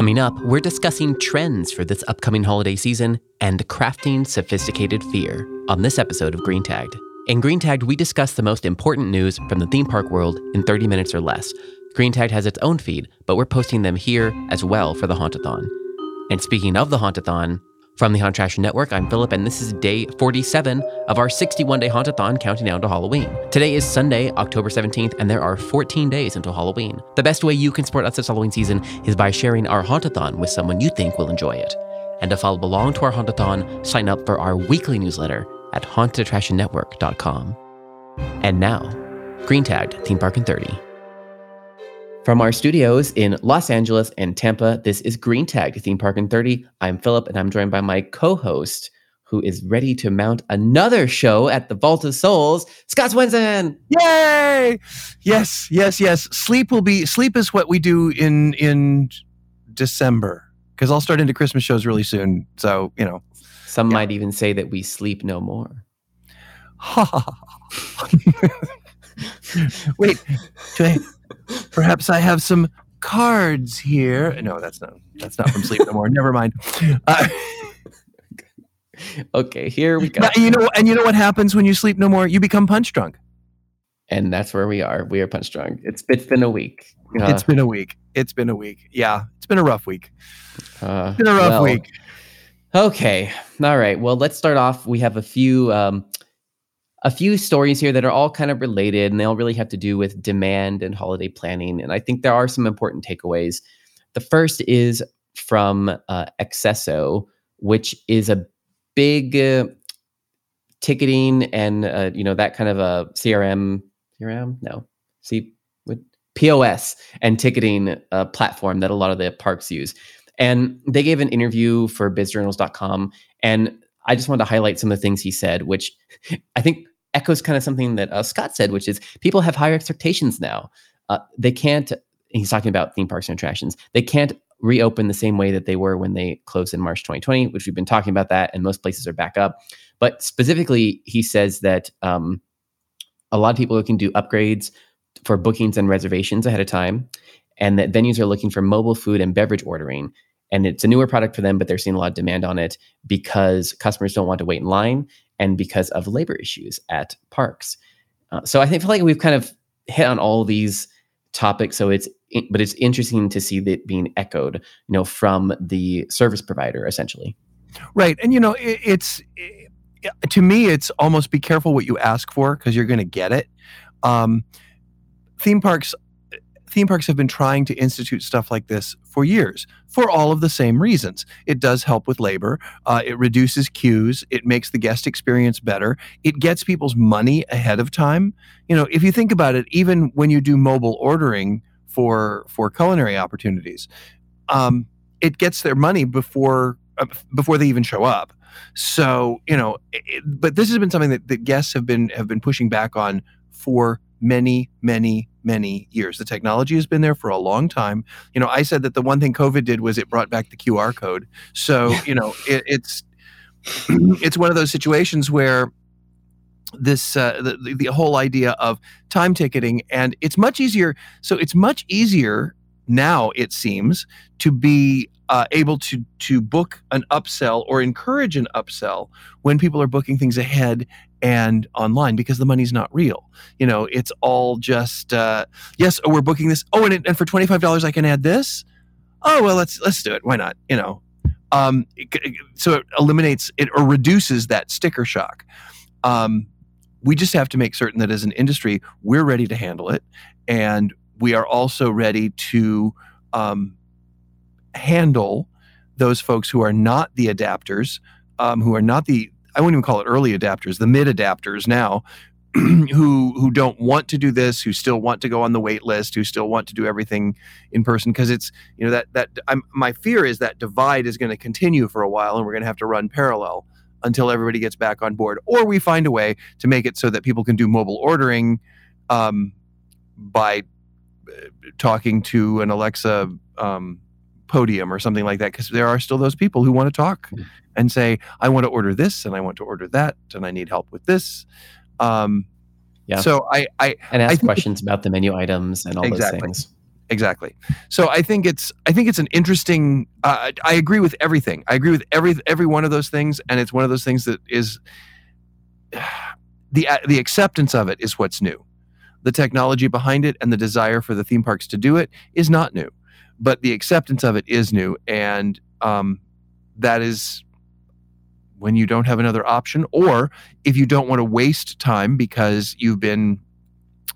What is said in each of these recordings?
Coming up, we're discussing trends for this upcoming holiday season and crafting sophisticated fear on this episode of Green Tagged. In Green Tagged, we discuss the most important news from the theme park world in 30 minutes or less. Green Tagged has its own feed, but we're posting them here as well for the Hauntathon. And speaking of the Hauntathon, from the Haunted Attraction Network, I'm Philip, and this is day 47 of our 61 day Hauntathon counting down to Halloween. Today is Sunday, October 17th, and there are 14 days until Halloween. The best way you can support us this Halloween season is by sharing our Hauntathon with someone you think will enjoy it. And to follow along to our Hauntathon, sign up for our weekly newsletter at hauntedattractionnetwork.com. And now, Green Tagged Theme Park in 30. From our studios in Los Angeles and Tampa, this is Green Tag Theme Park in 30. I'm Philip, and I'm joined by my co host, who is ready to mount another show at the Vault of Souls, Scott Swenson. Yay! Yes, yes, yes. Sleep will be sleep is what we do in in December because I'll start into Christmas shows really soon. So you know, some yeah. might even say that we sleep no more. Wait, I? Perhaps I have some cards here. No, that's not. That's not from Sleep No More. Never mind. Uh, okay, here we go. You know, and you know what happens when you sleep no more? You become punch drunk. And that's where we are. We are punch drunk. It's it's been a week. Uh, it's been a week. It's been a week. Yeah, it's been a rough week. Uh, it's been a rough well, week. Okay. All right. Well, let's start off. We have a few um, a few stories here that are all kind of related and they all really have to do with demand and holiday planning. And I think there are some important takeaways. The first is from uh, which is a big uh, ticketing and uh, you know that kind of a CRM, CRM, no, see, with POS and ticketing uh, platform that a lot of the parks use. And they gave an interview for bizjournals.com and I just wanted to highlight some of the things he said, which I think echoes kind of something that uh, Scott said, which is people have higher expectations now. Uh, they can't. He's talking about theme parks and attractions. They can't reopen the same way that they were when they closed in March 2020, which we've been talking about that, and most places are back up. But specifically, he says that um, a lot of people can do upgrades for bookings and reservations ahead of time, and that venues are looking for mobile food and beverage ordering. And it's a newer product for them, but they're seeing a lot of demand on it because customers don't want to wait in line and because of labor issues at parks. Uh, so I think feel like we've kind of hit on all these topics. So it's but it's interesting to see that being echoed, you know, from the service provider essentially. Right, and you know, it, it's it, to me, it's almost be careful what you ask for because you're going to get it. Um, theme parks theme parks have been trying to institute stuff like this for years for all of the same reasons. It does help with labor, uh, it reduces queues, it makes the guest experience better, it gets people's money ahead of time. You know, if you think about it, even when you do mobile ordering for for culinary opportunities, um, it gets their money before uh, before they even show up. So you know, it, but this has been something that, that guests have been have been pushing back on for many, many, many years. The technology has been there for a long time. You know, I said that the one thing COVID did was it brought back the QR code. So, you know, it, it's it's one of those situations where this uh, the, the whole idea of time ticketing and it's much easier so it's much easier now it seems to be uh, able to to book an upsell or encourage an upsell when people are booking things ahead and online because the money's not real. You know, it's all just uh, yes. Oh, we're booking this. Oh, and, and for twenty five dollars, I can add this. Oh well, let's let's do it. Why not? You know, um, so it eliminates it or reduces that sticker shock. Um, we just have to make certain that as an industry, we're ready to handle it, and we are also ready to um, handle those folks who are not the adapters, um, who are not the I wouldn't even call it early adapters, the mid adapters now, who who don't want to do this, who still want to go on the wait list, who still want to do everything in person because it's you know that that I'm, my fear is that divide is going to continue for a while and we're going to have to run parallel until everybody gets back on board, or we find a way to make it so that people can do mobile ordering um, by talking to an Alexa um, podium or something like that because there are still those people who want to talk mm. and say i want to order this and i want to order that and i need help with this um, yeah so i i and ask I questions about the menu items and all exactly. those things exactly. So I think it's I think it's an interesting. Uh, I agree with everything. I agree with every every one of those things, and it's one of those things that is the the acceptance of it is what's new. The technology behind it and the desire for the theme parks to do it is not new, but the acceptance of it is new, and um, that is when you don't have another option, or if you don't want to waste time because you've been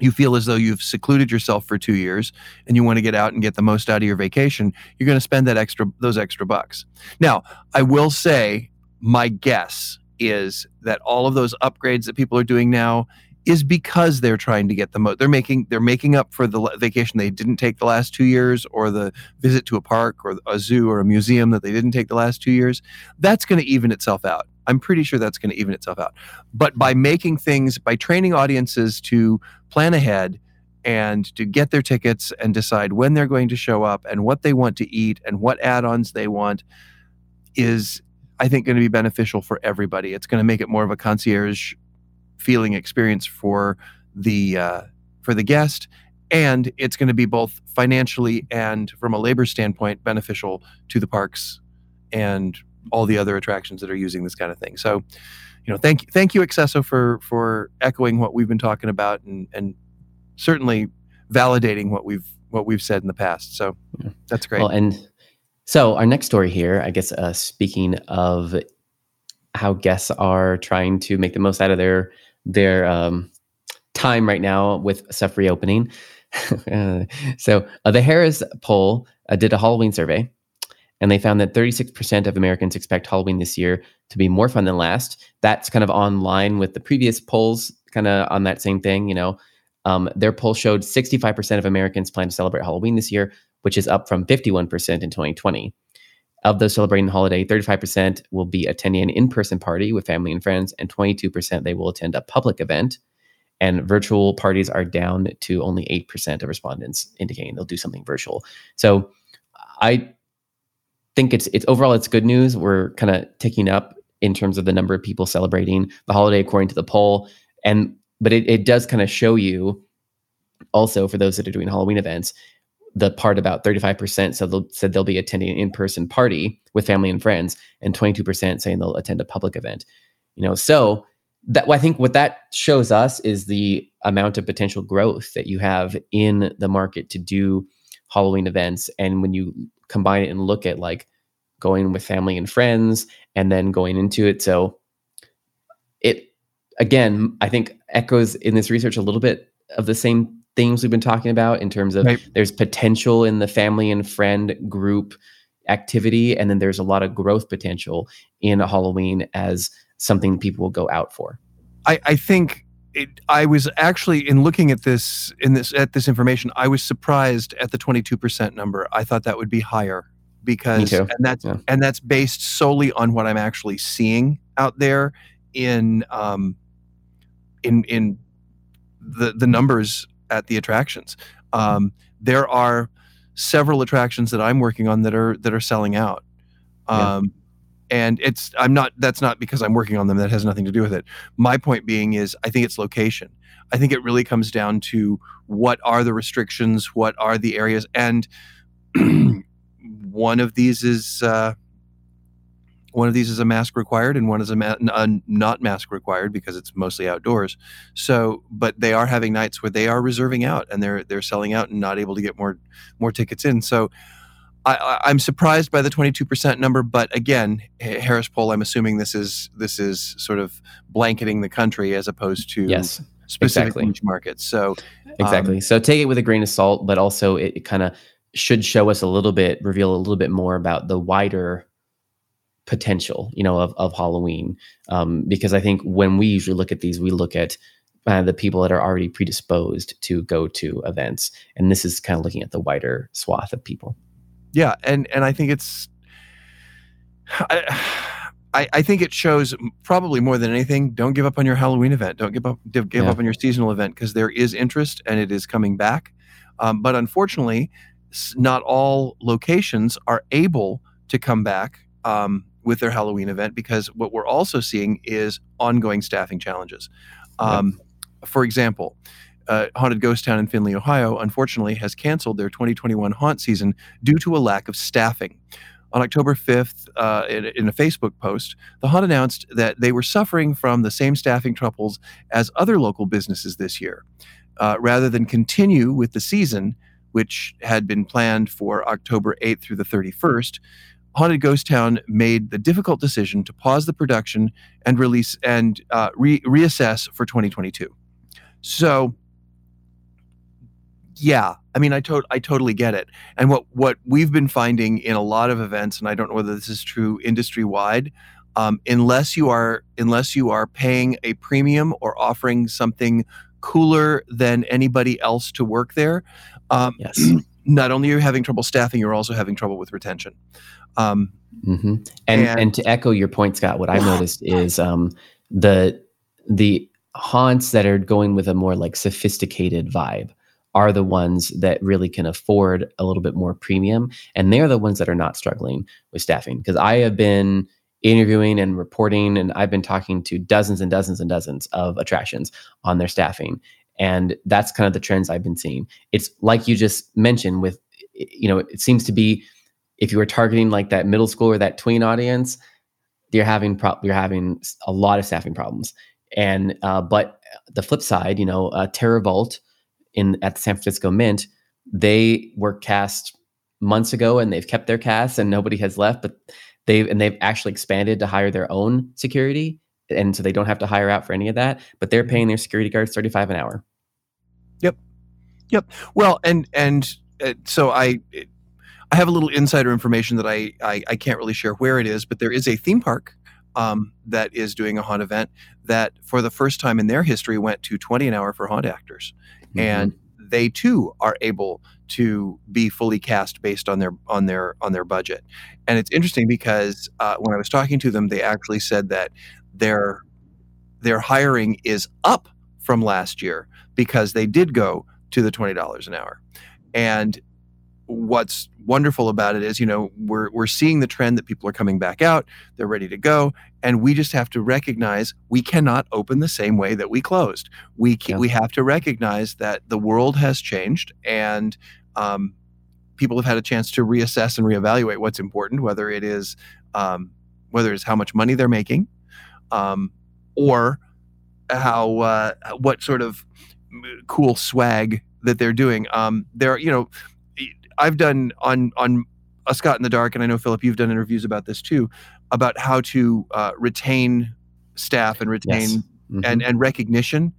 you feel as though you've secluded yourself for two years and you want to get out and get the most out of your vacation, you're going to spend that extra those extra bucks. Now, I will say my guess is that all of those upgrades that people are doing now is because they're trying to get the most they're making they're making up for the vacation they didn't take the last 2 years or the visit to a park or a zoo or a museum that they didn't take the last 2 years. That's going to even itself out. I'm pretty sure that's going to even itself out. But by making things by training audiences to plan ahead and to get their tickets and decide when they're going to show up and what they want to eat and what add-ons they want is I think going to be beneficial for everybody. It's going to make it more of a concierge feeling experience for the uh, for the guest, and it's going to be both financially and from a labor standpoint beneficial to the parks and all the other attractions that are using this kind of thing. So, you know, thank thank you, Accesso, for for echoing what we've been talking about and and certainly validating what we've what we've said in the past. So that's great. Well, and so our next story here, I guess, uh, speaking of how guests are trying to make the most out of their their um, time right now with stuff reopening. so uh, the Harris poll uh, did a Halloween survey, and they found that 36% of Americans expect Halloween this year to be more fun than last. That's kind of on line with the previous polls, kind of on that same thing. You know, um, their poll showed 65% of Americans plan to celebrate Halloween this year, which is up from 51% in 2020. Of those celebrating the holiday, 35% will be attending an in person party with family and friends, and 22% they will attend a public event. And virtual parties are down to only 8% of respondents indicating they'll do something virtual. So I think it's it's overall it's good news. We're kind of ticking up in terms of the number of people celebrating the holiday according to the poll. And but it, it does kind of show you also for those that are doing Halloween events, the part about 35% said they'll, said they'll be attending an in-person party with family and friends and 22% saying they'll attend a public event you know? So that i think what that shows us is the amount of potential growth that you have in the market to do halloween events. And when you combine it and look at like going with family and friends and then going into it. So it again i think echoes in this research a little bit of the same things we've been talking about in terms of right. there's potential in the family and friend group activity and then there's a lot of growth potential in a halloween as something people will go out for i, I think it, i was actually in looking at this in this at this information i was surprised at the 22% number i thought that would be higher because and that's yeah. and that's based solely on what i'm actually seeing out there in um in in the the numbers at the attractions. Um, there are several attractions that I'm working on that are that are selling out. Um, yeah. And it's I'm not that's not because I'm working on them that has nothing to do with it. My point being is I think it's location. I think it really comes down to what are the restrictions, what are the areas, and one of these is uh, one of these is a mask required, and one is a, ma- a not mask required because it's mostly outdoors. So, but they are having nights where they are reserving out and they're they're selling out and not able to get more more tickets in. So. I, I'm surprised by the 22% number, but again, Harris poll. I'm assuming this is this is sort of blanketing the country as opposed to yes, specific exactly. markets. So exactly. Um, so take it with a grain of salt, but also it, it kind of should show us a little bit, reveal a little bit more about the wider potential, you know, of, of Halloween. Um, because I think when we usually look at these, we look at uh, the people that are already predisposed to go to events, and this is kind of looking at the wider swath of people. Yeah, and and I think it's, I, I, I think it shows probably more than anything. Don't give up on your Halloween event. Don't give up give yeah. up on your seasonal event because there is interest and it is coming back. Um, but unfortunately, not all locations are able to come back um, with their Halloween event because what we're also seeing is ongoing staffing challenges. Um, For example, uh, Haunted Ghost Town in Findlay, Ohio, unfortunately has canceled their 2021 haunt season due to a lack of staffing. On October 5th, uh, in, in, a Facebook post, the haunt announced that they were suffering from the same staffing troubles as other local businesses this year. Uh, rather than continue with the season, which had been planned for October 8th through the 31st, Haunted Ghost Town made the difficult decision to pause the production and release and uh, re- reassess for 2022. So, yeah, I mean, I to- I totally get it. And what what we've been finding in a lot of events, and I don't know whether this is true industry wide, um, unless you are unless you are paying a premium or offering something cooler than anybody else to work there, um, yes. not only are you having trouble staffing, you're also having trouble with retention. Um, mm-hmm. and, and, and to echo your point, Scott, what I've noticed is um, the the haunts that are going with a more like sophisticated vibe are the ones that really can afford a little bit more premium, and they're the ones that are not struggling with staffing. Because I have been interviewing and reporting, and I've been talking to dozens and dozens and dozens of attractions on their staffing, and that's kind of the trends I've been seeing. It's like you just mentioned with, you know, it seems to be if you were targeting like that middle school or that tween audience, you're having pro- you're having a lot of staffing problems. And uh, but the flip side, you know, uh, TerrorVault in at the San Francisco Mint, they were cast months ago and they've kept their cast and nobody has left, but they've and they've actually expanded to hire their own security and so they don't have to hire out for any of that but they're paying their security guards 35 an hour. Yep. Yep. Well and and uh, so i I have a little insider information that I, I, I can't really share where it is, but there is a theme park um, that is doing a haunt event that, for the first time in their history, went to twenty an hour for haunt actors, mm-hmm. and they too are able to be fully cast based on their on their on their budget. And it's interesting because uh, when I was talking to them, they actually said that their their hiring is up from last year because they did go to the twenty dollars an hour, and what's wonderful about it is, you know, we're we're seeing the trend that people are coming back out, they're ready to go, and we just have to recognize we cannot open the same way that we closed. We yeah. we have to recognize that the world has changed, and um, people have had a chance to reassess and reevaluate what's important, whether it is um, whether it's how much money they're making, um, or how uh, what sort of cool swag that they're doing. Um, there, you know I've done on on a Scott in the Dark, and I know Philip, you've done interviews about this too, about how to uh, retain staff and retain yes. mm-hmm. and and recognition.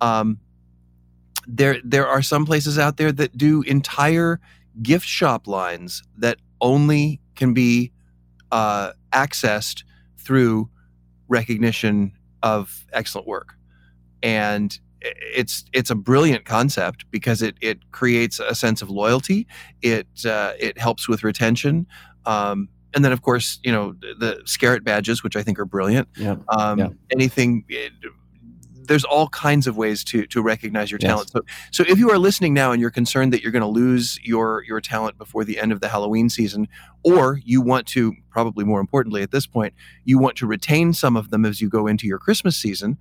Um, there there are some places out there that do entire gift shop lines that only can be uh, accessed through recognition of excellent work, and it's it's a brilliant concept because it it creates a sense of loyalty. It uh, it helps with retention. Um, and then, of course, you know the Scarrett badges, which I think are brilliant. Yeah. Um, yeah. Anything, it, there's all kinds of ways to to recognize your talent. Yes. So, so if you are listening now and you're concerned that you're going to lose your your talent before the end of the Halloween season, or you want to, probably more importantly at this point, you want to retain some of them as you go into your Christmas season,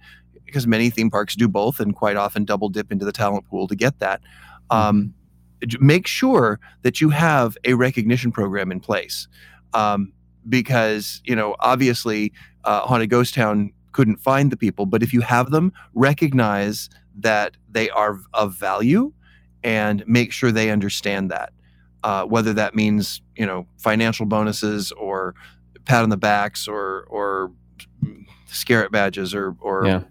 because many theme parks do both and quite often double dip into the talent pool to get that. Um, mm-hmm. make sure that you have a recognition program in place. Um, because, you know, obviously, uh, Haunted Ghost Town couldn't find the people, but if you have them, recognize that they are of value and make sure they understand that. Uh, whether that means, you know, financial bonuses or pat on the backs or, or Scarrett badges or, or yeah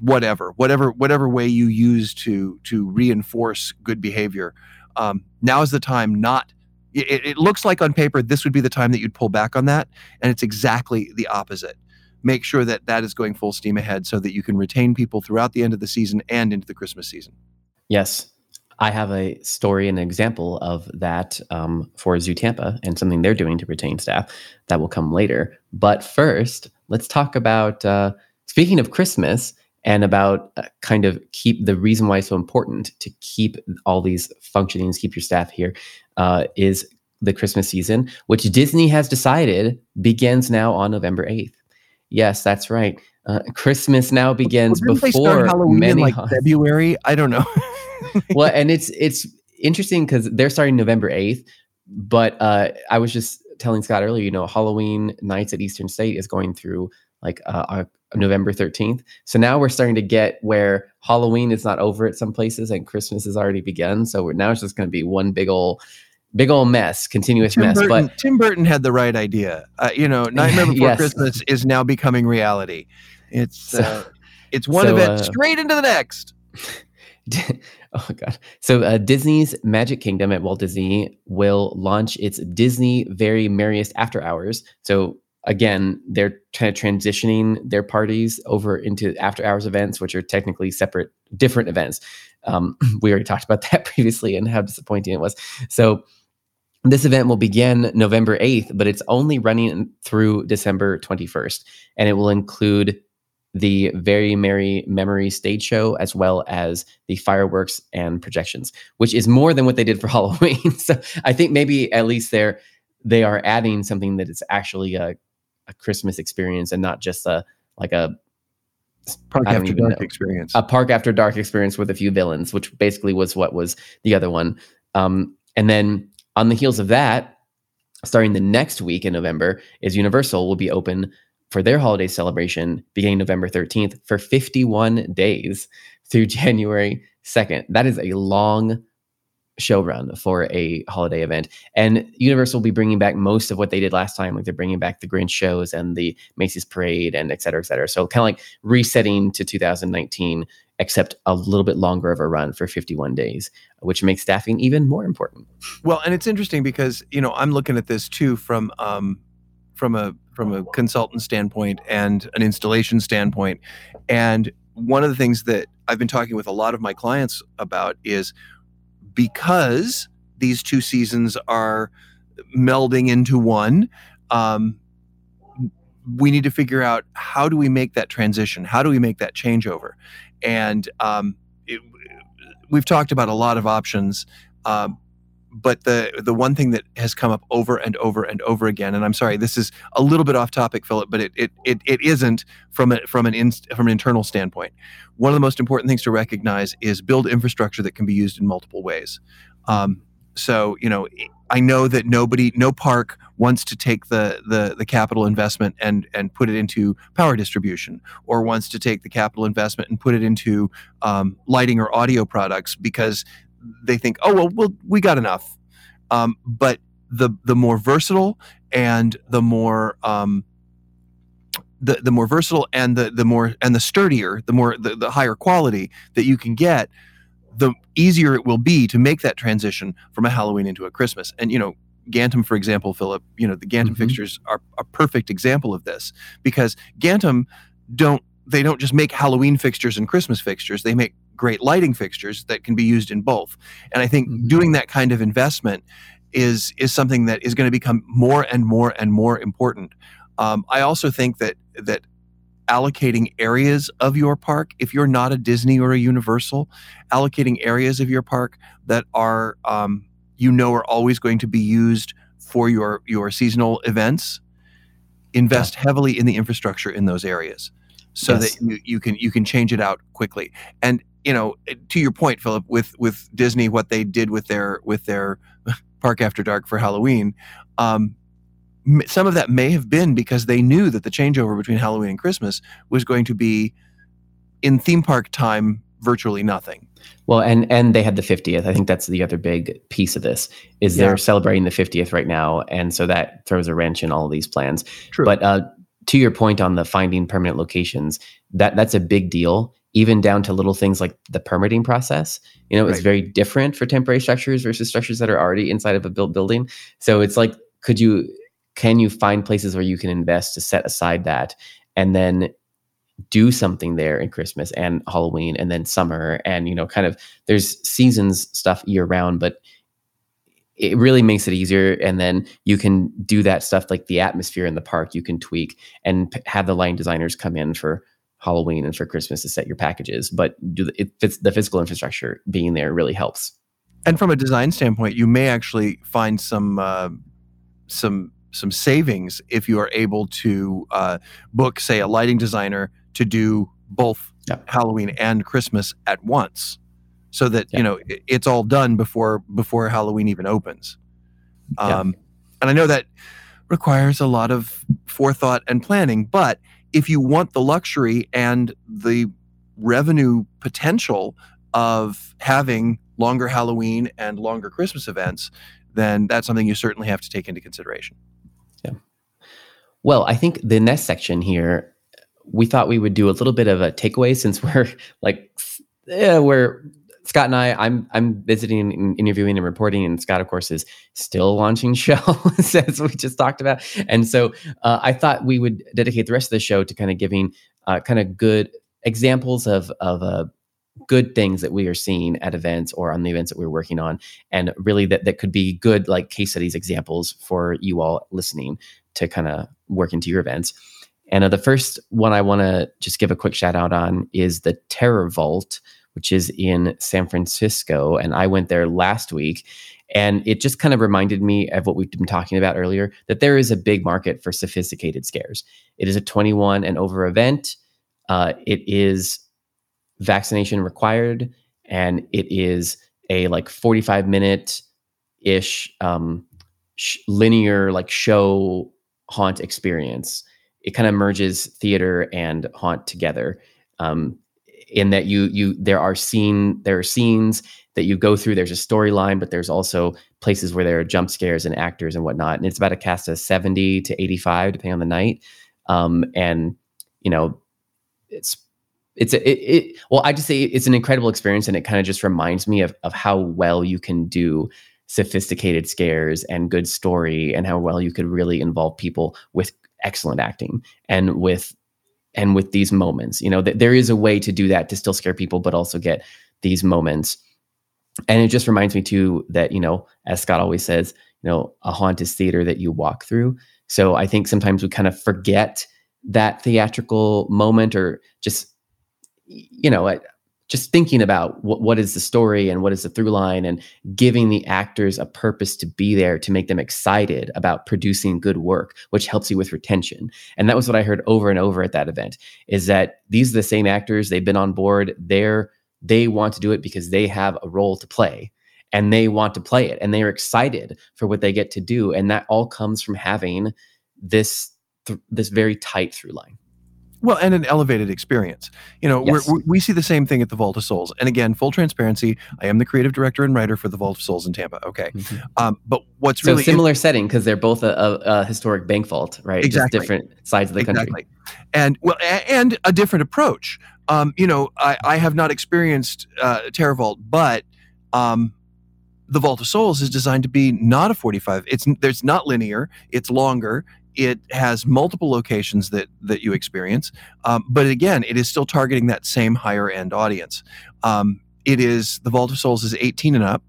whatever whatever whatever way you use to to reinforce good behavior um, now is the time not it, it, looks like on paper this would be the time that you'd pull back on that and it's exactly the opposite. Make sure that that is going full steam ahead so that you can retain people throughout the end of the season and into the christmas season. Yes. I have a story and an example of that um, for zoo tampa and something they're doing to retain staff that will come later. But first let's talk about uh, speaking of christmas and about uh, kind of keep the reason why it's so important to keep all these functionings, keep your staff here, uh, is the Christmas season, which Disney has decided begins now on November 8th. Yes, that's right. Uh, Christmas now begins Well, didn't they start before Halloween in many. like hol- February. I don't know. well, and it's it's interesting because they're starting November eighth, but uh, I was just telling Scott earlier. You know, Halloween nights at Eastern State is going through like uh, uh, November thirteenth. So now we're starting to get where Halloween is not over at some places and Christmas has already begun. So we're, now it's just going to be one big old, big old mess, continuous Tim mess. Burton, But Tim Burton had the right idea. Uh, you know, Nightmare Before Yes. Christmas is now becoming reality. It's So- uh, it's one so, event uh, straight into the next. oh god so uh, disney's magic kingdom at walt disney will launch its disney very merriest after hours so again they're kind of transitioning their parties over into after hours events which are technically separate different events um, we already talked about that previously and how disappointing it was so this event will begin November 8th, but it's only running through December 21st. And it will include the Very Merry Memory stage show as well as the fireworks and projections, which is more than what they did for Halloween. so I think maybe at least they're they are adding something that is actually a, a Christmas experience and not just a like a Park After Dark know. experience. a park after dark experience with a few villains, which basically was what was the other one. Um, and then on the heels of that, starting the next week in November, is Universal will be open for their holiday celebration beginning November 13th for 51 days through January 2nd. That is a long show run for a holiday event. And Universal will be bringing back most of what they did last time. Like they're bringing back the Grinch shows and the Macy's Parade and et cetera, et cetera. So kind of like resetting to 2019, except a little bit longer of a run for 51 days, which makes staffing even more important. Well, and it's interesting because you know I'm looking at this too from um, from a from a consultant standpoint and an installation standpoint, and one of the things that I've been talking with a lot of my clients about is because these two seasons are melding into one. Um, we need to figure out how do we make that transition? How do we make that changeover? And um, it, we've talked about a lot of options. Um, but the the one thing that has come up over and over and over again, and I'm sorry, this is a little bit off topic, Philip, but it it it, it isn't from a, from an in, from an internal standpoint. One of the most important things to recognize is build infrastructure that can be used in multiple ways. Um, so you know, I know that nobody, no park wants to take the the the capital investment and and put it into power distribution, or wants to take the capital investment and put it into um, lighting or audio products because they think, oh well, well we got enough. Um, but the the more versatile and the more um, the the more versatile and the the more and the sturdier, the more the, the higher quality that you can get, the easier it will be to make that transition from a Halloween into a Christmas. And you know, Gantom, for example, Philip, you know, the Gantom Mhm. fixtures are a perfect example of this because Gantom don't they don't just make Halloween fixtures and Christmas fixtures. They make great lighting fixtures that can be used in both. And I think Mhm. doing that kind of investment is is something that is going to become more and more and more important. Um, I also think that that allocating areas of your park, if you're not a Disney or a Universal, allocating areas of your park that are um, you know are always going to be used for your your seasonal events, invest heavily in the infrastructure in those areas so Yes. that you, you can you can change it out quickly. And you know, to your point, Philip, with with Disney, what they did with their with their Park After Dark for Halloween, um, some of that may have been because they knew that the changeover between Halloween and Christmas was going to be in theme park time virtually nothing. Well, and and they had the 50th. I think that's the other big piece of this is Yeah. they're celebrating the 50th right now, and so that throws a wrench in all of these plans. True. But uh, to your point on the finding permanent locations, that that's a big deal. Even down to little things like the permitting process. You know, it's Right. very different for temporary structures versus structures that are already inside of a built building. So it's like, could you, can you find places where you can invest to set aside that, and then do something there in Christmas and Halloween and then summer and you know kind of there's seasons stuff year round but it really makes it easier and then you can do that stuff like the atmosphere in the park you can tweak and p- have the line designers come in for Halloween and for Christmas to set your packages but do the, it fits the physical infrastructure being there really helps And from a design standpoint, you may actually find some uh, some some savings if you are able to uh, book, say, a lighting designer to do both Yeah. Halloween and Christmas at once, so that Yeah. you know it- it's all done before before Halloween even opens. Yeah. Um, And I know that requires a lot of forethought and planning, but if you want the luxury and the revenue potential of having longer Halloween and longer Christmas events, then that's something you certainly have to take into consideration. Yeah. Well, I think the next section here, we thought we would do a little bit of a takeaway since we're like, yeah, we're Scott and I. I'm I'm visiting, and interviewing, and reporting, and Scott, of course, is still launching shows as we just talked about. And so uh, I thought we would dedicate the rest of the show to kind of giving uh, kind of good examples of of uh, good things that we are seeing at events or on the events that we're working on, and really that that could be good like case studies examples for you all listening to kind of work into your events. And uh, the first one I want to just give a quick shout out on is the Terror Vault, which is in San Francisco. And I went there last week. And it just kind of reminded me of what we've been talking about earlier that there is a big market for sophisticated scares. It is a 21 and over event. Uh, it is vaccination required, and it is a like 45 minute ish um, sh- linear like show haunt experience. It kind of merges theater and haunt together. Um, in that you you there are scene there are scenes that you go through. There's a storyline, but there's also places where there are jump scares and actors and whatnot. And it's about a cast of 70 to 85, depending on the night. Um, and you know, it's it's a, it, it well, I just say it's an incredible experience, and it kind of just reminds me of of how well you can do sophisticated scares and good story and how well you could really involve people with excellent acting and with and with these moments you know that there is a way to do that to still scare people but also get these moments. And it just reminds me too that you know as scott always says you know a haunt is theater that you walk through. So i think sometimes we kind of forget that theatrical moment or just you know just thinking about what, what is the story and what is the through line and giving the actors a purpose to be there to make them excited about producing good work which helps you with retention. And that was what i heard over and over at that event is that these are the same actors they've been on board they're they want to do it because they have a role to play and they want to play it and they're excited for what they get to do and that all comes from having this th- this very tight through line Well, and an elevated experience. You know, Yes. we're, we we see the same thing at the Vault of Souls. And again, full transparency, I am the creative director and writer for the Vault of Souls in Tampa. Okay. Um, but what's so really similar setting because they're both a, a, a historic bank vault right Exactly. just different sides of the country exactly. And well, a- and a different approach. Um, you know, I, I have not experienced uh, Terror Vault, but um, the Vault of Souls is designed to be not a 45. It's there's not linear. It's longer. It has multiple locations that that you experience. Um, but again, it is still targeting that same higher end audience. Um, it is the Vault of Souls is 18 and up,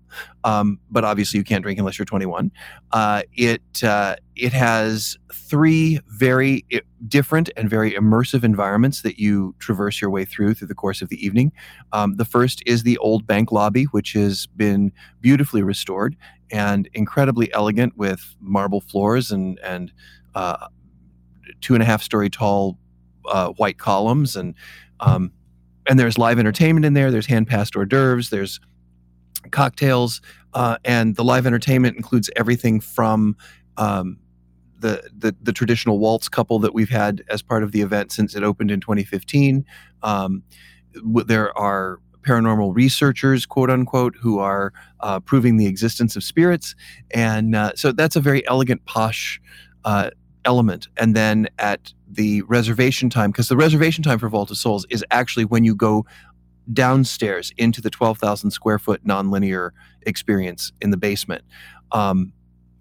um, but obviously you can't drink unless you're 21. Uh, it uh, it has three very different and very immersive environments that you traverse your way through through the course of the evening. Um, the first is the old bank lobby, which has been beautifully restored and incredibly elegant with marble floors and and uh, two and a half story tall uh, white columns and um, and there's live entertainment in there. There's hand passed hors d'oeuvres. There's cocktails, uh, and the live entertainment includes everything from um, the, the the traditional waltz couple that we've had as part of the event since it opened in 2015. Um, there are paranormal researchers, quote unquote, who are uh, proving the existence of spirits, and uh, so that's a very elegant, posh uh, element. And then at the reservation time, because the reservation time for Vault of Souls is actually when you go downstairs into the 12,000 square foot nonlinear experience in the basement. Um,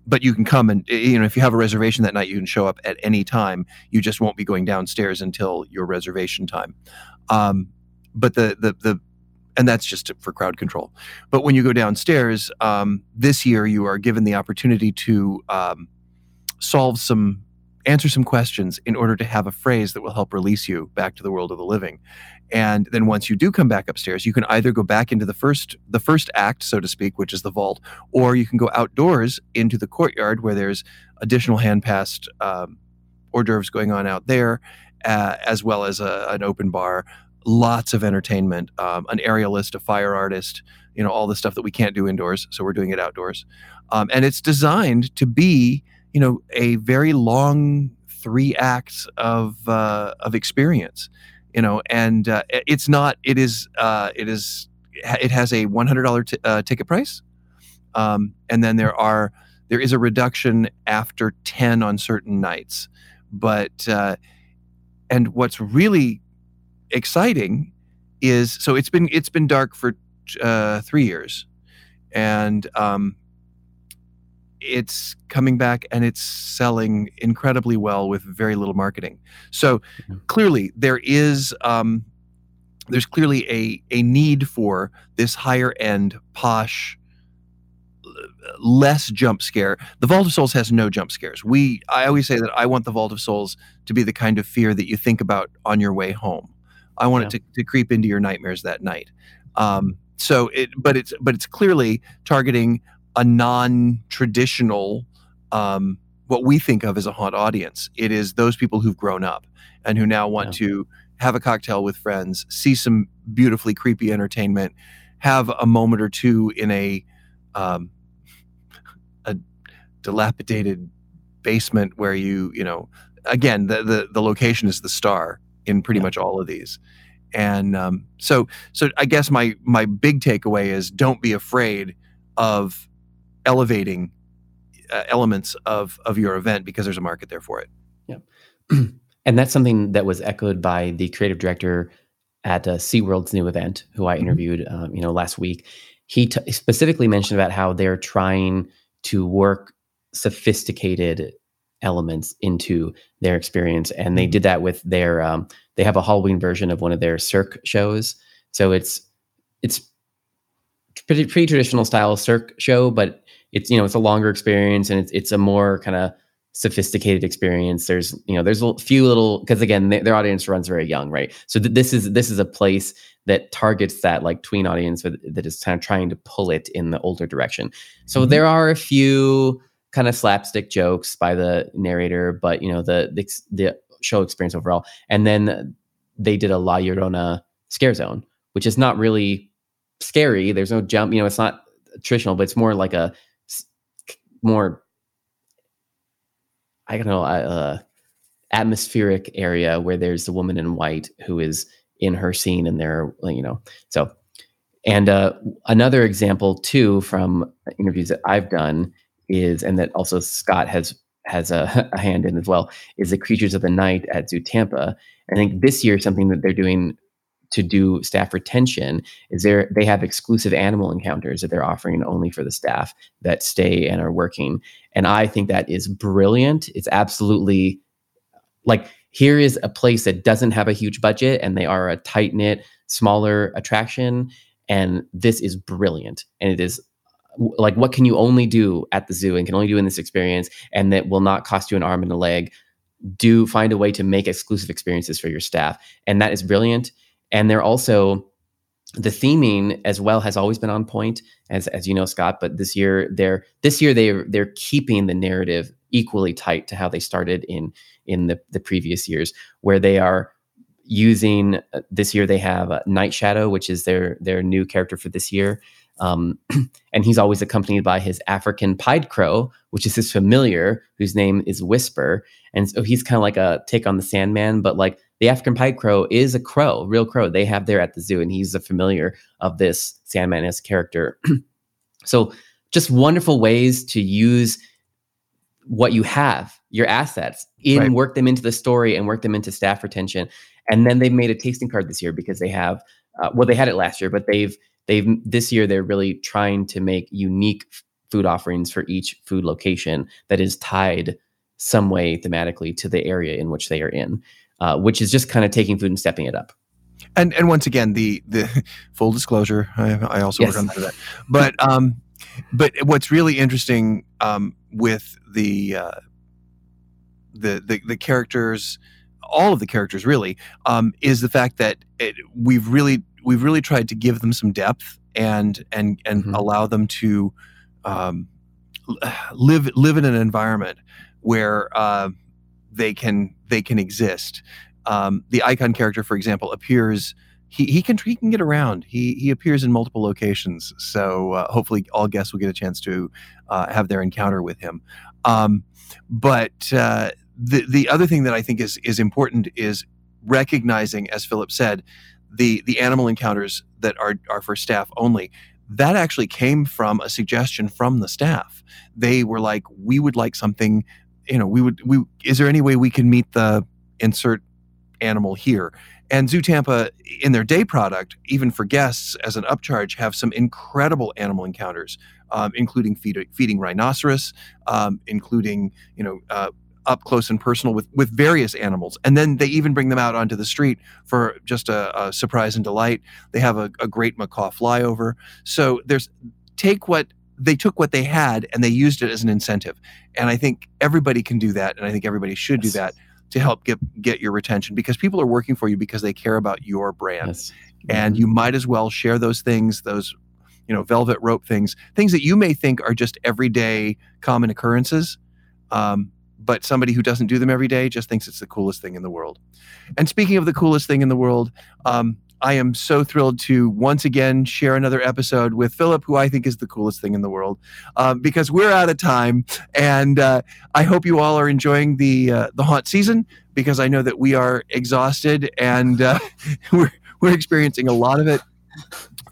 but you can come and you know if you have a reservation that night, you can show up at any time. You just won't be going downstairs until your reservation time. Um, but the the the and that's just for crowd control. But when you go downstairs, um, this year you are given the opportunity to um, solve some answer some questions in order to have a phrase that will help release you back to the world of the living and then once you do come back upstairs you can either go back into the first the first act so to speak which is the vault or you can go outdoors into the courtyard where there's additional hand passed um, hors d'oeuvres going on out there uh, as well as a, an open bar. Lots of entertainment, um, an aerialist, a fire artist, you know, all the stuff that we can't do indoors. So we're doing it outdoors. Um, and it's designed to be, you know, a very long three acts of uh, of experience, you know, and uh, it's not. It is. Uh, it is. It has a one hundred dollar t- uh, ticket price, um, and then there are there is a reduction after ten on certain nights, but uh, and what's really exciting is so it's been it's been dark for uh, three years, and um, it's coming back and it's selling incredibly well with very little marketing. So mm-hmm. clearly there is um, there's clearly a a need for this higher end posh less jump scare. The Vault of Souls has no jump scares. We I always say that I want the Vault of Souls to be the kind of fear that you think about on your way home. I want yeah. it to, to creep into your nightmares that night. Um, so it but it's but it's clearly targeting a non-traditional um, what we think of as a haunt audience. It is those people who've grown up and who now want yeah. to have a cocktail with friends, see some beautifully creepy entertainment, have a moment or two in a um, a dilapidated basement where you you know again the the, the location is the star in pretty yeah. much all of these and um, so so i guess my my big takeaway is don't be afraid of elevating uh, elements of of your event because there's a market there for it yeah and that's something that was echoed by the creative director at uh, SeaWorld's new event who i mm-hmm. interviewed um, you know last week he t- specifically mentioned about how they're trying to work sophisticated elements into their experience and they mm-hmm. did that with their um, they have a halloween version of one of their cirque shows so it's it's pretty, pretty traditional style cirque show but it's you know it's a longer experience and it's it's a more kind of sophisticated experience. There's you know there's a few little because again they, their audience runs very young right? So th- this is this is a place that targets that like tween audience that, that is kind of trying to pull it in the older direction. So mm-hmm. there are a few kind of slapstick jokes by the narrator but you know the the, the show experience overall. And then they did a la llorona scare zone which is not really scary. There's no jump you know it's not traditional but it's more like a more I don't know, uh, atmospheric area where there's a woman in white who is in her scene and they're, you know, so. And uh, another example too from interviews that I've done is, and that also Scott has has a, a hand in as well, is the Creatures of the Night at Zoo Tampa. I think this year something that they're doing to do staff retention is there they have exclusive animal encounters that they're offering only for the staff that stay and are working. And i think that is brilliant. It's absolutely like here is a place that doesn't have a huge budget and they are a tight knit smaller attraction and this is brilliant. And it is like what can you only do at the zoo and can only do in this experience and that will not cost you an arm and a leg? Do find a way to make exclusive experiences for your staff. And that is brilliant and they're also the theming as well has always been on point as as you know Scott but this year they're this year they they're keeping the narrative equally tight to how they started in in the the previous years where they are using uh, this year they have uh, Night Shadow which is their their new character for this year um, and he's always accompanied by his African pied crow, which is his familiar, whose name is Whisper. And so he's kind of like a take on the Sandman, but like the African pied crow is a crow, real crow they have there at the zoo, and he's a familiar of this Sandman as character. so just wonderful ways to use what you have, your assets, in right. work them into the story and work them into staff retention. And then they've made a tasting card this year because they have, uh, well, they had it last year, but they've they've this year they're really trying to make unique food offerings for each food location that is tied some way thematically to the area in which they are in uh, which is just kind of taking food and stepping it up. And and once again, the the full disclosure, I, I also yes. work on that. But um, but what's really interesting um, with the, uh, the the the characters, all of the characters really, um, is the fact that it, we've really we've really tried to give them some depth and and and mm-hmm. allow them to um, live live in an environment where uh, they can they can exist. Um, the icon character, for example, appears. He, he can he can get around. He he appears in multiple locations. So uh, hopefully, all guests will get a chance to uh, have their encounter with him. Um, but uh, the the other thing that I think is is important is recognizing, as Philip said, the the animal encounters that are are for staff only. That actually came from a suggestion from the staff. They were like, "We would like something." You know, we would. We is there any way we can meet the insert animal here? And Zoo Tampa, in their day product, even for guests as an upcharge, have some incredible animal encounters, um, including feed, feeding rhinoceros, um, including you know uh, up close and personal with with various animals and then they even bring them out onto the street for just a, a surprise and delight they have a, a, great macaw flyover so there's take what they took what they had and they used it as an incentive and i think everybody can do that and i think everybody should yes. do that to help get get your retention because people are working for you because they care about your brand yes. and mm-hmm. you might as well share those things those you know velvet rope things things that you may think are just everyday common occurrences um, but somebody who doesn't do them every day just thinks it's the coolest thing in the world. And speaking of the coolest thing in the world, um, I am so thrilled to once again share another episode with Philip, who I think is the coolest thing in the world, uh, because we're out of time, and uh, I hope you all are enjoying the uh, the haunt season because I know that we are exhausted and uh, we're we're experiencing a lot of it.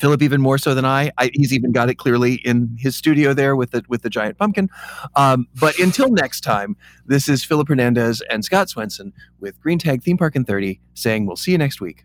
Philip even more so than I. I. He's even got it clearly in his studio there with the with the giant pumpkin. Um, but until next time, this is Philip Hernandez and Scott Swenson with Green Tag Theme Park in 30 saying we'll see you next week.